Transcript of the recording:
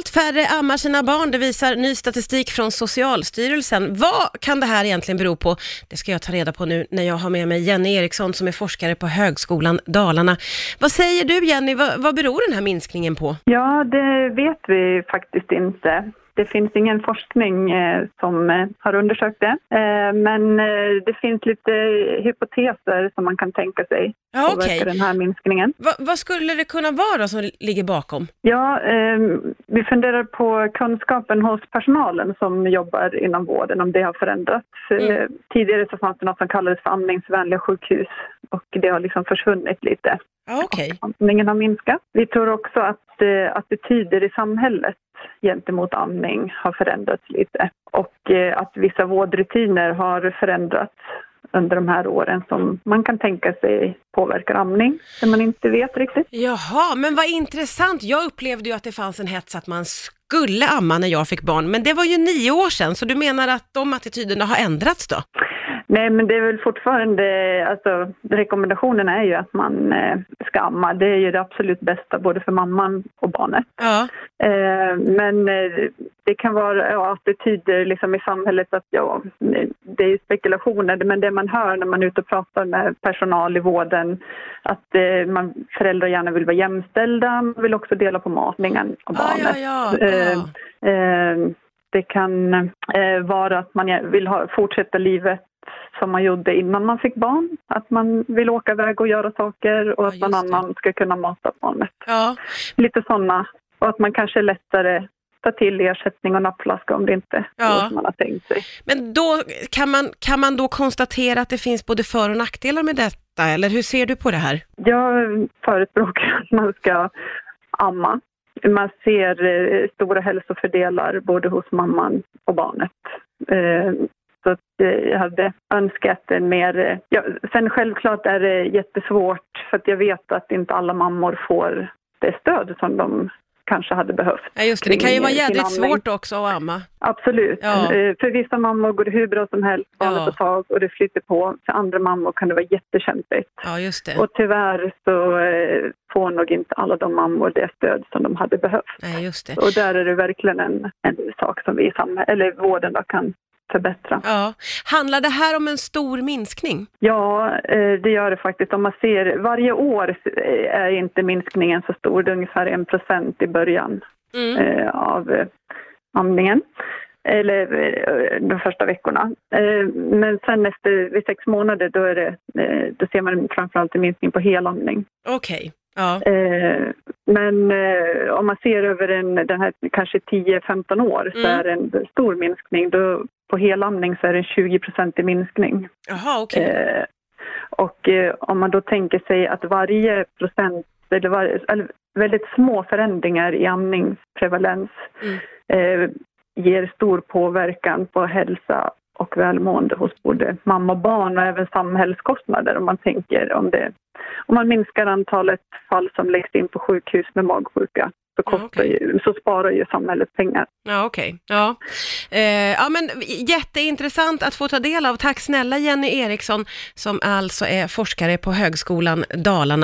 Allt färre ammar sina barn, det visar ny statistik från Socialstyrelsen. Vad kan det här egentligen bero på? Det ska jag ta reda på nu när jag har med mig Jenny Eriksson som är forskare på Högskolan Dalarna. Vad säger du Jenny, vad, vad beror den här minskningen på? Ja, det vet vi faktiskt inte. Det finns ingen forskning eh, som eh, har undersökt det, eh, men det finns lite hypoteser som man kan tänka sig Ja, okej. den här minskningen. Va, vad skulle det kunna vara som ligger bakom? Ja, eh, vi funderar på kunskapen hos personalen som jobbar inom vården, om det har förändrats. Mm. tidigare så fanns det något som kallades för amningsvänliga sjukhus och det har liksom försvunnit lite. Ja, okej. Amningen har minskat. Vi tror också att eh, attityder i samhället gentemot amning har förändrats lite och eh, att vissa vårdrutiner har förändrats under de här åren som man kan tänka sig påverkar amning, som man inte vet riktigt. Jaha, men vad intressant. Jag upplevde ju att det fanns en hets att man skulle amma när jag fick barn, men det var ju nio år sedan, så du menar att de attityderna har ändrats då? Nej, men det är väl fortfarande, alltså rekommendationen är ju att man eh, ska amma. Det är ju det absolut bästa både för mamman och barnet. Ja, Eh, men eh, det kan vara ja, attityder liksom i samhället att ja, det är ju spekulationer, men det man hör när man är ute och pratar med personal i vården att eh, man, föräldrar gärna vill vara jämställda, man vill också dela på matningen av barnet. ja, ja. Eh, ja. Eh, det kan eh, vara att man vill ha, fortsätta livet som man gjorde innan man fick barn. Att man vill åka iväg och göra saker och Ja, att någon annan ska kunna mata barnet. ja. Lite sådana. Och att man kanske lättare tar till ersättning och nappflaska om det inte Ja. som man har tänkt sig. Men då kan man, kan man då konstatera att det finns både för och nackdelar med detta, eller hur ser du på det här? Jag förespråkar att man ska amma. Man ser eh, stora hälsofördelar både hos mamman och barnet. Eh, så att, eh, jag hade önskat en mer... Eh, ja, sen självklart är det jättesvårt för att jag vet att inte alla mammor får det stöd som de kanske hade behövt. Ja, just det. Det kan ju vara jädrigt svårt också att amma. Absolut. Ja. Eh, För vissa mammor går det hur bra som helst, barnet Ja. tag och det flyter på. För andra mammor kan det vara jättekämpigt. Ja, just det. Och tyvärr så får nog inte alla de mammor det stöd som de hade behövt. Nej, just det. Och där är det verkligen en, en sak som vi i eller vården då, kan förbättra. Ja. Handlar det här om en stor minskning? Ja, eh, det gör det faktiskt. Om man ser varje år eh, är inte minskningen så stor. Det är ungefär en procent i början Mm. eh, av amningen. Eller de första veckorna. Men sen efter vid sex månader då, är det, då ser man framförallt en minskning på helamning. Okej. Ja. Eh, men om man ser över en, den här kanske 10-15 år så Mm. är det en stor minskning. Då, på helamning så är det en 20% i minskning. Jaha, okej. Eh, och eh, om man då tänker sig att varje procent, eller, var, eller väldigt små förändringar i amningsprevalens Mm. eh, ger stor påverkan på hälsa och välmående hos både mamma och barn och även samhällskostnader om man tänker om det. Om man minskar antalet fall som läggs in på sjukhus med magsjuka så, Ja, kostar okej. ju, så sparar ju samhället pengar. Ja, okej. Ja. Eh, ja, men jätteintressant att få ta del av. Tack snälla Jenny Eriksson, som alltså är forskare på Högskolan Dalarna.